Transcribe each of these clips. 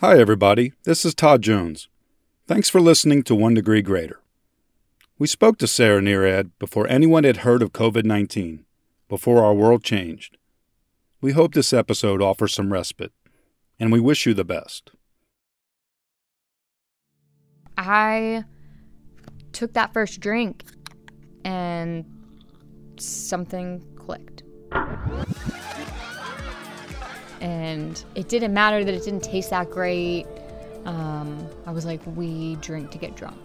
Hi, everybody. This is Todd Jones. Thanks for listening to One Degree Greater. We spoke to Sarah Nerad before anyone had heard of COVID 19, before our world changed. We hope this episode offers some respite, and we wish you the best. I took that first drink and something clicked. And it didn't matter that it didn't taste that great. Um, I was like, we drink to get drunk.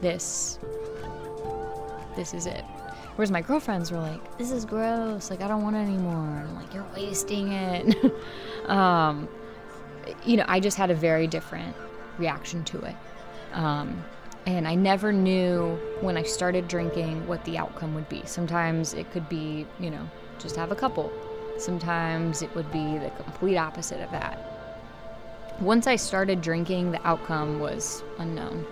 This, this is it. Whereas my girlfriends were like, this is gross. Like, I don't want it anymore. And I'm like, you're wasting it. um, you know, I just had a very different reaction to it. Um, and I never knew when I started drinking what the outcome would be. Sometimes it could be, you know, just have a couple. Sometimes it would be the complete opposite of that. Once I started drinking, the outcome was unknown.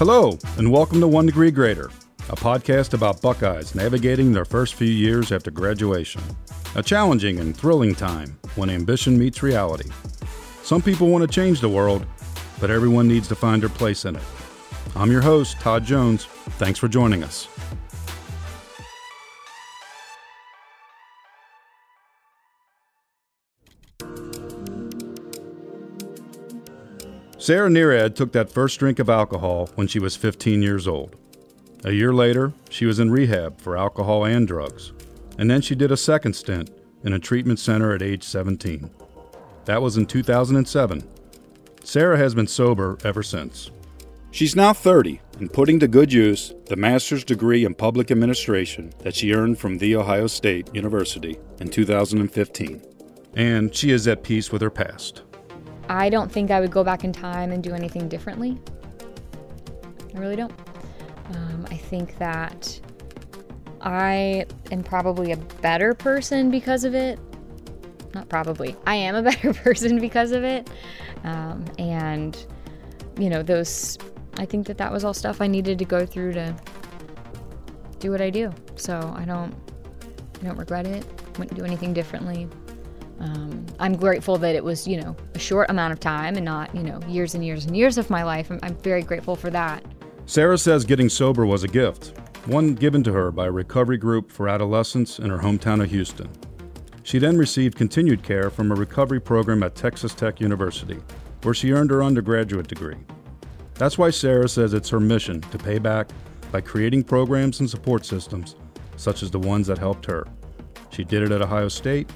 Hello, and welcome to One Degree Greater, a podcast about Buckeyes navigating their first few years after graduation. A challenging and thrilling time when ambition meets reality. Some people want to change the world, but everyone needs to find their place in it. I'm your host, Todd Jones. Thanks for joining us. Sarah Nerad took that first drink of alcohol when she was 15 years old. A year later, she was in rehab for alcohol and drugs, and then she did a second stint in a treatment center at age 17. That was in 2007. Sarah has been sober ever since. She's now 30 and putting to good use the master's degree in public administration that she earned from The Ohio State University in 2015. And she is at peace with her past. I don't think I would go back in time and do anything differently. I really don't. Um, I think that I am probably a better person because of it. Not probably. I am a better person because of it. Um, and, you know, those, I think that that was all stuff I needed to go through to do what I do. So I don't, I don't regret it. Wouldn't do anything differently. Um, I'm grateful that it was, you know, a short amount of time and not, you know, years and years and years of my life. I'm, I'm very grateful for that. Sarah says getting sober was a gift, one given to her by a recovery group for adolescents in her hometown of Houston. She then received continued care from a recovery program at Texas Tech University, where she earned her undergraduate degree. That's why Sarah says it's her mission to pay back by creating programs and support systems such as the ones that helped her. She did it at Ohio State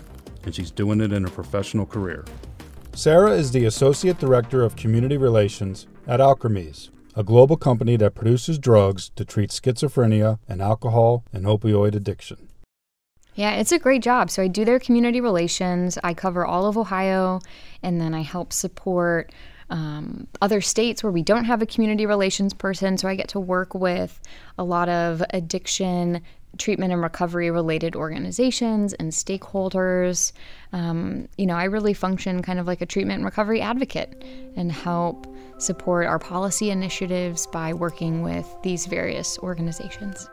and she's doing it in her professional career. Sarah is the Associate Director of Community Relations at Alkermes, a global company that produces drugs to treat schizophrenia and alcohol and opioid addiction. Yeah, it's a great job. So I do their community relations. I cover all of Ohio, and then I help support um, other states where we don't have a community relations person. So I get to work with a lot of addiction treatment and recovery related organizations and stakeholders. Um, you know, I really function kind of like a treatment and recovery advocate and help support our policy initiatives by working with these various organizations.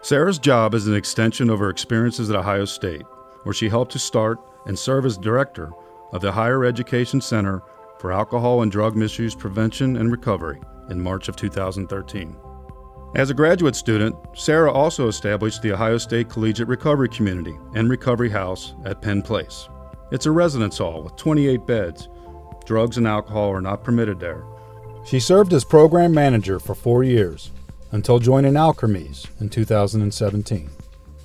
Sarah's job is an extension of her experiences at Ohio State, where she helped to start and serve as director of the Higher Education Center for Alcohol and Drug Misuse Prevention and Recovery in March of 2013. As a graduate student, Sarah also established the Ohio State Collegiate Recovery Community and Recovery House at Penn Place. It's a residence hall with 28 beds. Drugs and alcohol are not permitted there. She served as program manager for four years until joining Alkermes in 2017.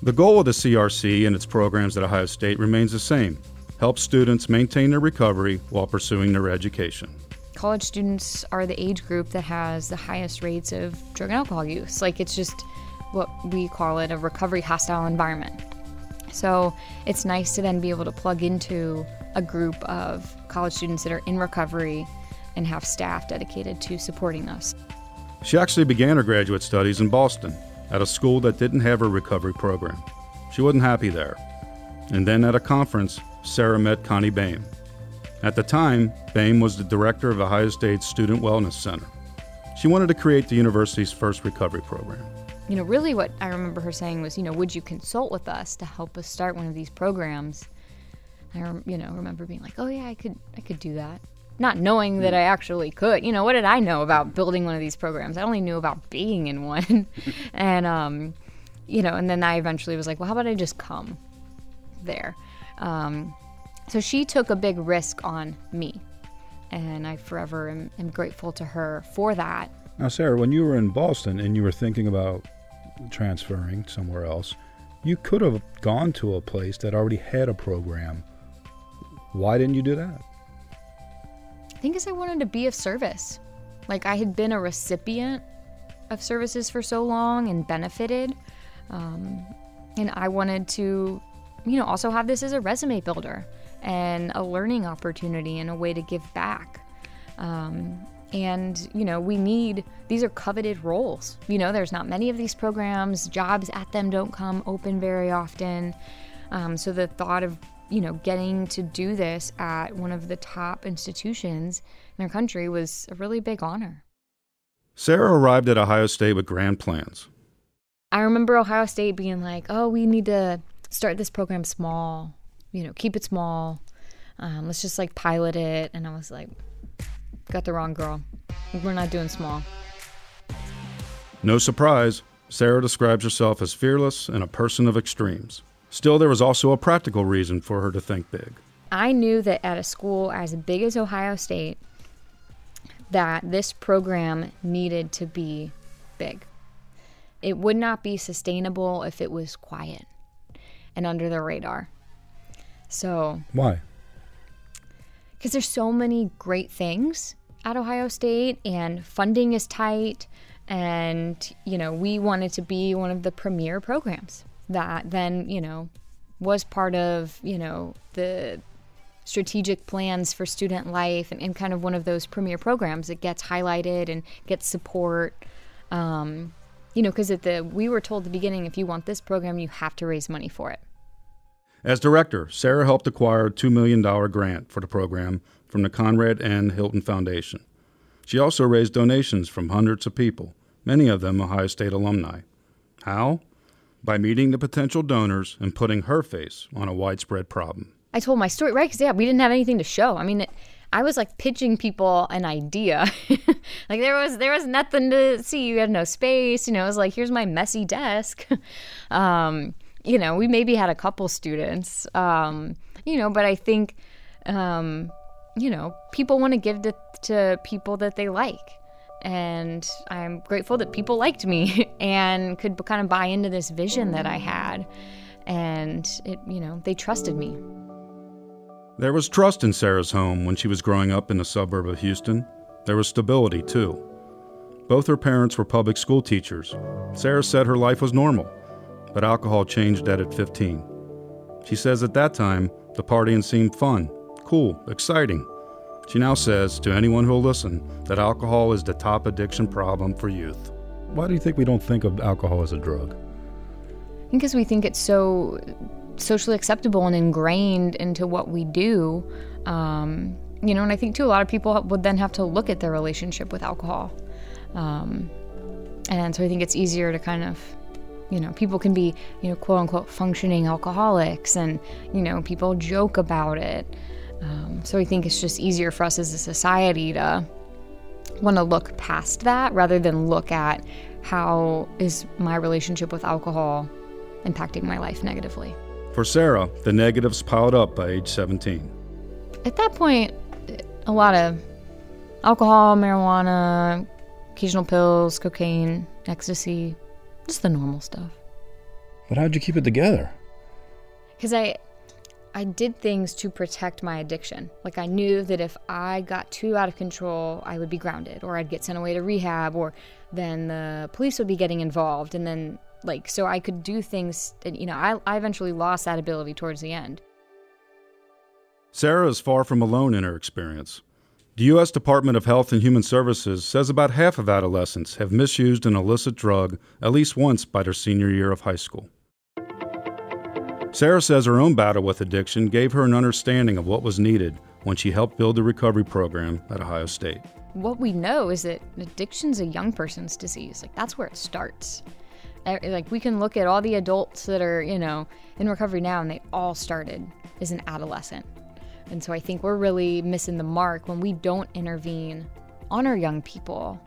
The goal of the CRC and its programs at Ohio State remains the same help students maintain their recovery while pursuing their education college students are the age group that has the highest rates of drug and alcohol use. Like it's just what we call it a recovery hostile environment. So it's nice to then be able to plug into a group of college students that are in recovery and have staff dedicated to supporting us. She actually began her graduate studies in Boston at a school that didn't have a recovery program. She wasn't happy there. And then at a conference, Sarah met Connie Boehm. At the time, Boehm was the director of Ohio State's Student Wellness Center. She wanted to create the university's first recovery program. You know, really what I remember her saying was, you know, would you consult with us to help us start one of these programs? I, you know, remember being like, oh yeah, I could, I could do that. Not knowing that I actually could. You know, what did I know about building one of these programs? I only knew about being in one. and, um, you know, and then I eventually was like, well, how about I just come there? Um, so she took a big risk on me. And I forever am, am grateful to her for that. Now, Sarah, when you were in Boston and you were thinking about transferring somewhere else, you could have gone to a place that already had a program. Why didn't you do that? I think because I wanted to be of service. Like I had been a recipient of services for so long and benefited. Um, and I wanted to, you know, also have this as a resume builder and a learning opportunity and a way to give back. Um, and, you know, we need, these are coveted roles. You know, there's not many of these programs, jobs at them don't come open very often. Um, so the thought of, you know, getting to do this at one of the top institutions in our country was a really big honor. Sarah arrived at Ohio State with grand plans. I remember Ohio State being like, oh, we need to start this program small, you know, keep it small. Um, let's just like pilot it. And I was like, Got the wrong girl. We're not doing small. No surprise, Sarah describes herself as fearless and a person of extremes. Still, there was also a practical reason for her to think big. I knew that at a school as big as Ohio State, that this program needed to be big. It would not be sustainable if it was quiet and under the radar. So, why? because there's so many great things at Ohio State and funding is tight and you know we wanted to be one of the premier programs that then you know was part of you know the strategic plans for student life and, and kind of one of those premier programs. That gets highlighted and gets support. Um, you know because at the we were told at the beginning if you want this program you have to raise money for it as director, Sarah helped acquire a $2 million grant for the program from the Conrad N. Hilton Foundation. She also raised donations from hundreds of people, many of them Ohio State alumni. How? By meeting the potential donors and putting her face on a widespread problem. I told my story, right? Because, yeah, we didn't have anything to show. I mean, it, I was like pitching people an idea. like there was there was nothing to see. You had no space. You know, it was like here's my messy desk. um, you know, we maybe had a couple students, um, you know, but I think, um, you know, people want to give to, to people that they like. And I'm grateful that people liked me and could kind of buy into this vision that I had. And it, you know, they trusted me. There was trust in Sarah's home when she was growing up in the suburb of Houston. There was stability, too. Both her parents were public school teachers. Sarah said her life was normal but alcohol changed that at 15. She says at that time, the partying seemed fun, cool, exciting. She now says to anyone who'll listen that alcohol is the top addiction problem for youth. Why do you think we don't think of alcohol as a drug? Because we think it's so socially acceptable and ingrained into what we do. Um, you know, and I think too, a lot of people would then have to look at their relationship with alcohol. Um, and so I think it's easier to kind of you know, people can be, you know, quote unquote functioning alcoholics and, you know, people joke about it. Um, so I think it's just easier for us as a society to want to look past that rather than look at how is my relationship with alcohol impacting my life negatively. For Sarah, the negatives piled up by age 17. At that point, a lot of alcohol, marijuana, occasional pills, cocaine, ecstasy, just the normal stuff. But how'd you keep it together? Because I, I did things to protect my addiction. Like I knew that if I got too out of control, I would be grounded, or I'd get sent away to rehab, or then the police would be getting involved, and then like so I could do things. And, you know, I, I eventually lost that ability towards the end. Sarah is far from alone in her experience. The U.S. Department of Health and Human Services says about half of adolescents have misused an illicit drug at least once by their senior year of high school. Sarah says her own battle with addiction gave her an understanding of what was needed when she helped build the recovery program at Ohio State. What we know is that addiction's a young person's disease. Like that's where it starts. Like we can look at all the adults that are, you know, in recovery now and they all started as an adolescent. And so I think we're really missing the mark when we don't intervene on our young people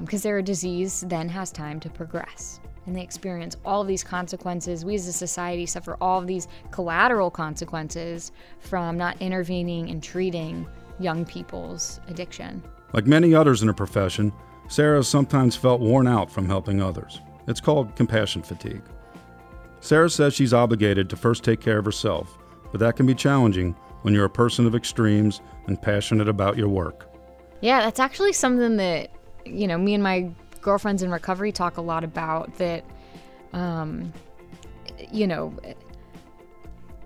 because um, their disease then has time to progress and they experience all of these consequences. We as a society suffer all of these collateral consequences from not intervening and treating young people's addiction. Like many others in her profession, Sarah sometimes felt worn out from helping others. It's called compassion fatigue. Sarah says she's obligated to first take care of herself, but that can be challenging when you're a person of extremes and passionate about your work. Yeah, that's actually something that, you know, me and my girlfriends in recovery talk a lot about that, um, you know,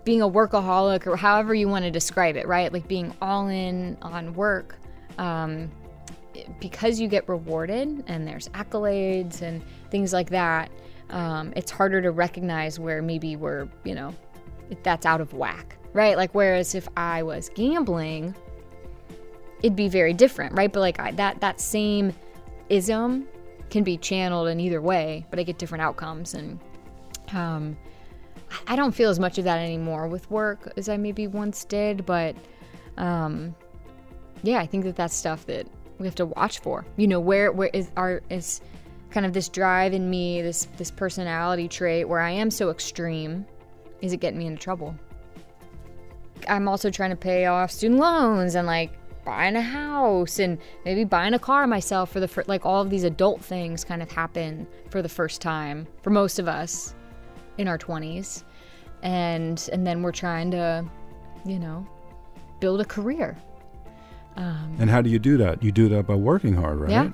being a workaholic or however you want to describe it, right? Like being all in on work. Um, because you get rewarded and there's accolades and things like that, um, it's harder to recognize where maybe we're, you know, that's out of whack right? Like, whereas if I was gambling, it'd be very different, right? But like I, that that same ism can be channeled in either way, but I get different outcomes, and um, I don't feel as much of that anymore with work as I maybe once did. But um, yeah, I think that that's stuff that we have to watch for. You know, where where is our is kind of this drive in me, this this personality trait where I am so extreme, is it getting me into trouble? I'm also trying to pay off student loans and like buying a house and maybe buying a car myself for the first, like all of these adult things kind of happen for the first time for most of us in our 20s and and then we're trying to you know build a career. Um, and how do you do that? You do that by working hard right? Yeah.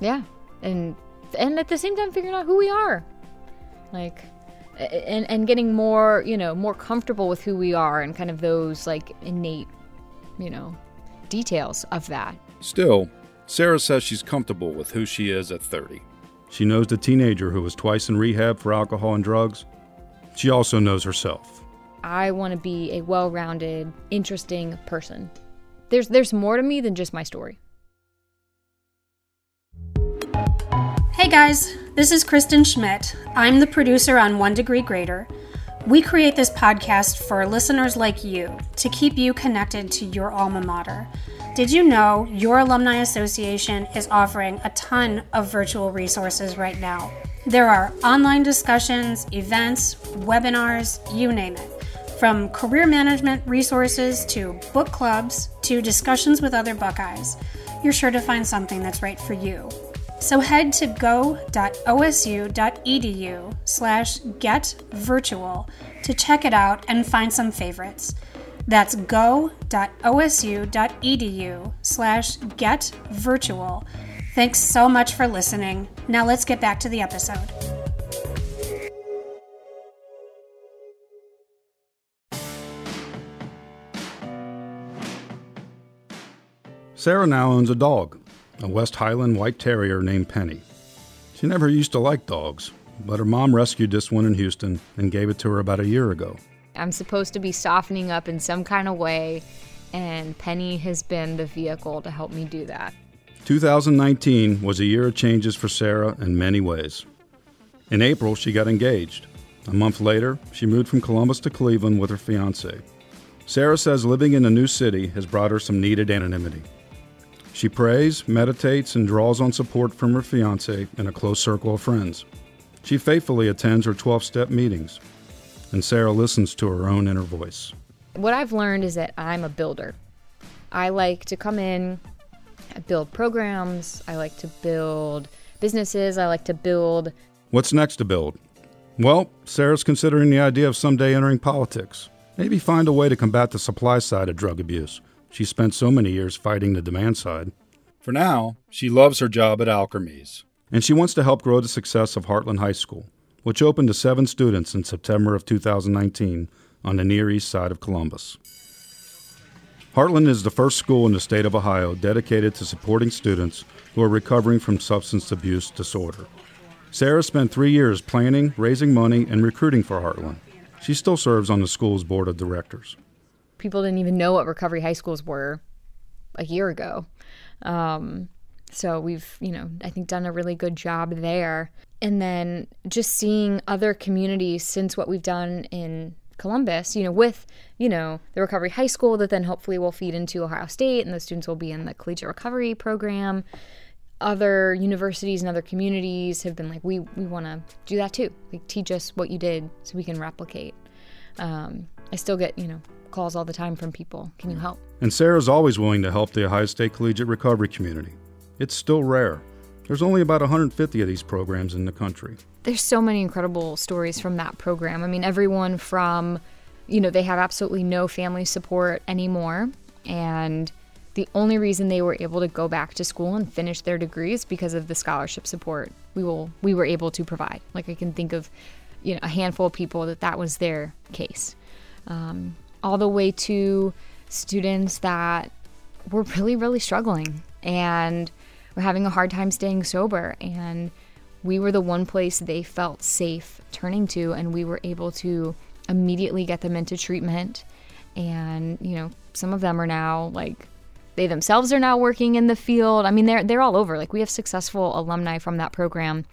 Yeah. And and at the same time figuring out who we are. Like and and getting more you know more comfortable with who we are and kind of those like innate you know details of that. Still sarah says she's comfortable with who she is at 30 she knows the teenager who was twice in rehab for alcohol and drugs. She also knows herself. I want to be a well-rounded interesting person. There's there's more to me than just my story Hey guys, this is Kristen Schmidt. I'm the producer on One Degree Greater. We create this podcast for listeners like you to keep you connected to your alma mater. Did you know your alumni association is offering a ton of virtual resources right now? There are online discussions, events, webinars, you name it. From career management resources to book clubs to discussions with other Buckeyes, you're sure to find something that's right for you. So head to go.osu.edu slash getvirtual to check it out and find some favorites. That's go.osu.edu slash getvirtual. Thanks so much for listening. Now let's get back to the episode. Sarah now owns a dog a West Highland White Terrier named Penny. She never used to like dogs, but her mom rescued this one in Houston and gave it to her about a year ago. I'm supposed to be softening up in some kind of way, and Penny has been the vehicle to help me do that. 2019 was a year of changes for Sarah in many ways. In April, she got engaged. A month later, she moved from Columbus to Cleveland with her fiance. Sarah says living in a new city has brought her some needed anonymity. She prays, meditates, and draws on support from her fiance and a close circle of friends. She faithfully attends her 12 step meetings, and Sarah listens to her own inner voice. What I've learned is that I'm a builder. I like to come in, build programs, I like to build businesses, I like to build. What's next to build? Well, Sarah's considering the idea of someday entering politics. Maybe find a way to combat the supply side of drug abuse. She spent so many years fighting the demand side. For now, she loves her job at Alkermes, and she wants to help grow the success of Heartland High School, which opened to seven students in September of 2019 on the Near East side of Columbus. Heartland is the first school in the state of Ohio dedicated to supporting students who are recovering from substance abuse disorder. Sarah spent three years planning, raising money, and recruiting for Heartland. She still serves on the school's board of directors. People didn't even know what recovery high schools were a year ago. Um, so we've, you know, I think done a really good job there. And then just seeing other communities since what we've done in Columbus, you know, with, you know, the recovery high school that then hopefully will feed into Ohio State and the students will be in the collegiate recovery program. Other universities and other communities have been like, we, we want to do that too. Like, teach us what you did so we can replicate. Um, I still get, you know, calls all the time from people. Can you help? And Sarah's always willing to help the Ohio State collegiate recovery community. It's still rare. There's only about 150 of these programs in the country. There's so many incredible stories from that program. I mean, everyone from, you know, they have absolutely no family support anymore. And the only reason they were able to go back to school and finish their degrees because of the scholarship support we will we were able to provide. Like I can think of, you know, a handful of people that that was their case, um, all the way to students that were really really struggling and were having a hard time staying sober. And we were the one place they felt safe turning to, and we were able to immediately get them into treatment. And, you know, some of them are now like, they themselves are now working in the field. I mean, they're, they're all over. Like, we have successful alumni from that program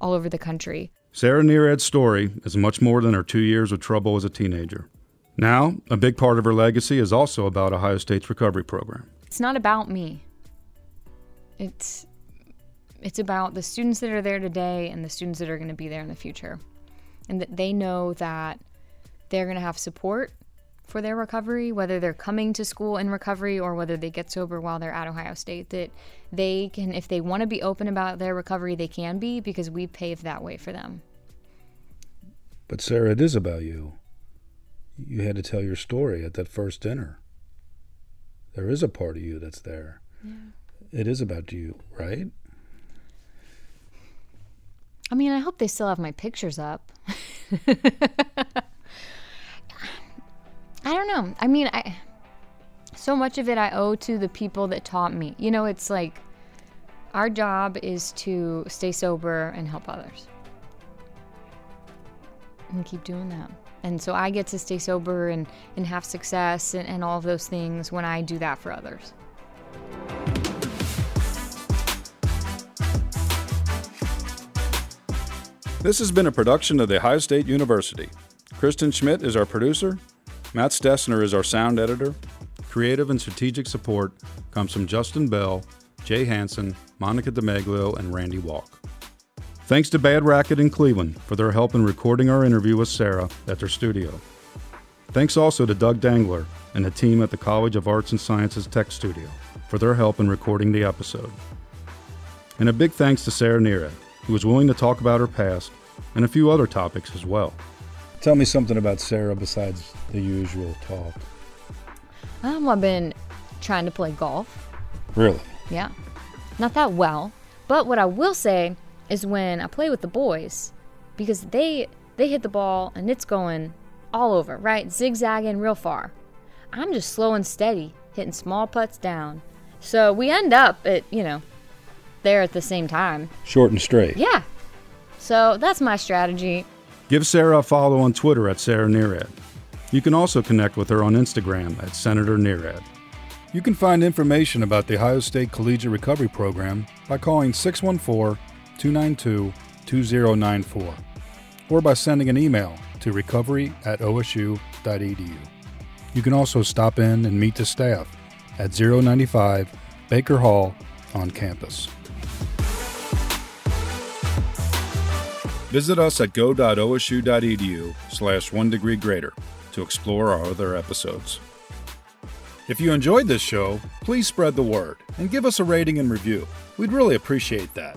all over the country. Sarah Nerad's story is much more than her two years of trouble as a teenager. Now, a big part of her legacy is also about Ohio State's recovery program. It's not about me. It's it's about the students that are there today and the students that are going to be there in the future. And that they know that they're going to have support for their recovery, whether they're coming to school in recovery or whether they get sober while they're at Ohio State, that they can, if they want to be open about their recovery, they can be because we paved that way for them. But Sarah, it is about you. You had to tell your story at that first dinner. There is a part of you that's there. Yeah it is about you, right? I mean, I hope they still have my pictures up. I don't know. I mean, I so much of it I owe to the people that taught me. You know, it's like our job is to stay sober and help others. And keep doing that. And so I get to stay sober and, and have success and, and all of those things when I do that for others. This has been a production of The Ohio State University. Kristen Schmidt is our producer. Matt Stessner is our sound editor. Creative and strategic support comes from Justin Bell, Jay Hanson, Monica DeMaglio, and Randy Walk. Thanks to Bad Racket in Cleveland for their help in recording our interview with Sarah at their studio. Thanks also to Doug Dangler and the team at the College of Arts and Sciences Tech Studio for their help in recording the episode. And a big thanks to Sarah Nerad who was willing to talk about her past and a few other topics as well. Tell me something about Sarah besides the usual talk. Um, I've been trying to play golf. Really? Yeah. Not that well, but what I will say is when I play with the boys, because they they hit the ball and it's going all over, right? Zigzagging real far. I'm just slow and steady, hitting small putts down. So we end up at, you know, there at the same time. Short and straight. Yeah. So that's my strategy. Give Sarah a follow on Twitter at Sarah Nerad. You can also connect with her on Instagram at Senator Nerad. You can find information about the Ohio State Collegiate Recovery Program by calling 614 292 2094 or by sending an email to recovery at osu.edu. You can also stop in and meet the staff at 095 Baker Hall on campus. Visit us at go.osu.edu slash one degree greater to explore our other episodes. If you enjoyed this show, please spread the word and give us a rating and review. We'd really appreciate that.